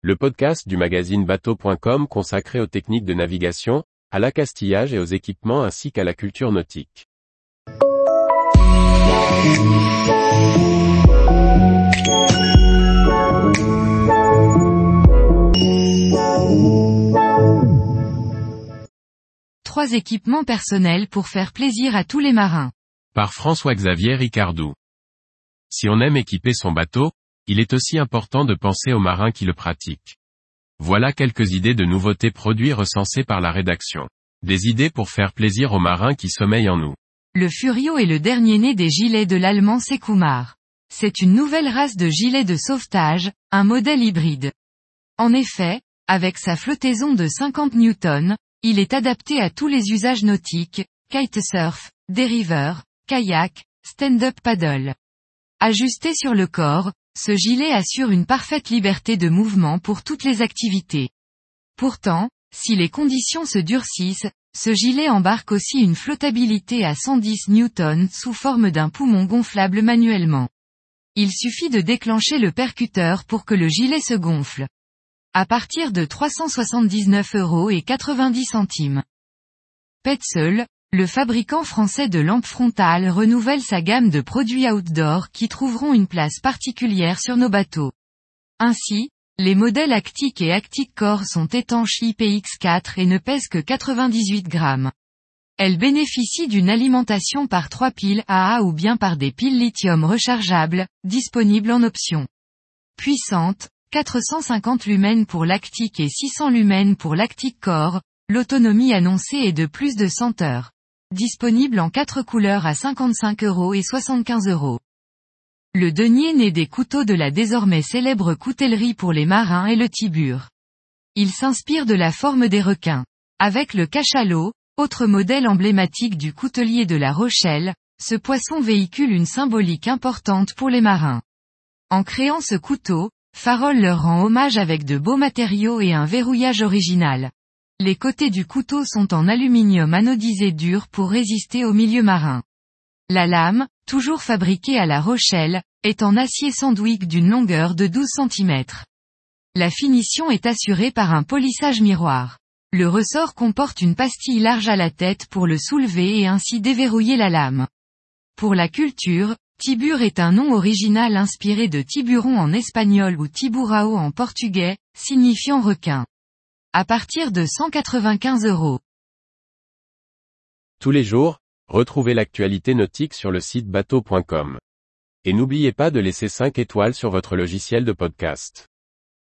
le podcast du magazine bateau.com consacré aux techniques de navigation, à l'accastillage et aux équipements ainsi qu'à la culture nautique. Trois équipements personnels pour faire plaisir à tous les marins. Par François-Xavier Ricardou. Si on aime équiper son bateau, il est aussi important de penser aux marins qui le pratiquent. Voilà quelques idées de nouveautés produits recensées par la rédaction. Des idées pour faire plaisir aux marins qui sommeillent en nous. Le Furio est le dernier né des gilets de l'allemand Sekumar. C'est une nouvelle race de gilets de sauvetage, un modèle hybride. En effet, avec sa flottaison de 50 newtons, il est adapté à tous les usages nautiques, kitesurf, dériveur, kayak, stand-up paddle. Ajusté sur le corps, ce gilet assure une parfaite liberté de mouvement pour toutes les activités. Pourtant, si les conditions se durcissent, ce gilet embarque aussi une flottabilité à 110 newtons sous forme d'un poumon gonflable manuellement. Il suffit de déclencher le percuteur pour que le gilet se gonfle. À partir de 379 euros et 90 centimes. Petzl, le fabricant français de lampes frontales renouvelle sa gamme de produits outdoor qui trouveront une place particulière sur nos bateaux. Ainsi, les modèles Actic et Actic Core sont étanches IPX4 et ne pèsent que 98 grammes. Elles bénéficient d'une alimentation par trois piles AA ou bien par des piles lithium rechargeables, disponibles en option. Puissante, 450 lumens pour l'Actic et 600 lumens pour l'Actic Core, l'autonomie annoncée est de plus de 100 heures. Disponible en quatre couleurs à 55 euros et 75 euros. Le denier naît des couteaux de la désormais célèbre coutellerie pour les marins et le tibur. Il s'inspire de la forme des requins. Avec le cachalot, autre modèle emblématique du coutelier de la Rochelle, ce poisson véhicule une symbolique importante pour les marins. En créant ce couteau, Farol leur rend hommage avec de beaux matériaux et un verrouillage original. Les côtés du couteau sont en aluminium anodisé dur pour résister au milieu marin. La lame, toujours fabriquée à La Rochelle, est en acier sandwich d'une longueur de 12 cm. La finition est assurée par un polissage miroir. Le ressort comporte une pastille large à la tête pour le soulever et ainsi déverrouiller la lame. Pour la culture, Tibur est un nom original inspiré de tiburon en espagnol ou tiburao en portugais, signifiant requin à partir de 195 euros. Tous les jours, retrouvez l'actualité nautique sur le site bateau.com. Et n'oubliez pas de laisser 5 étoiles sur votre logiciel de podcast.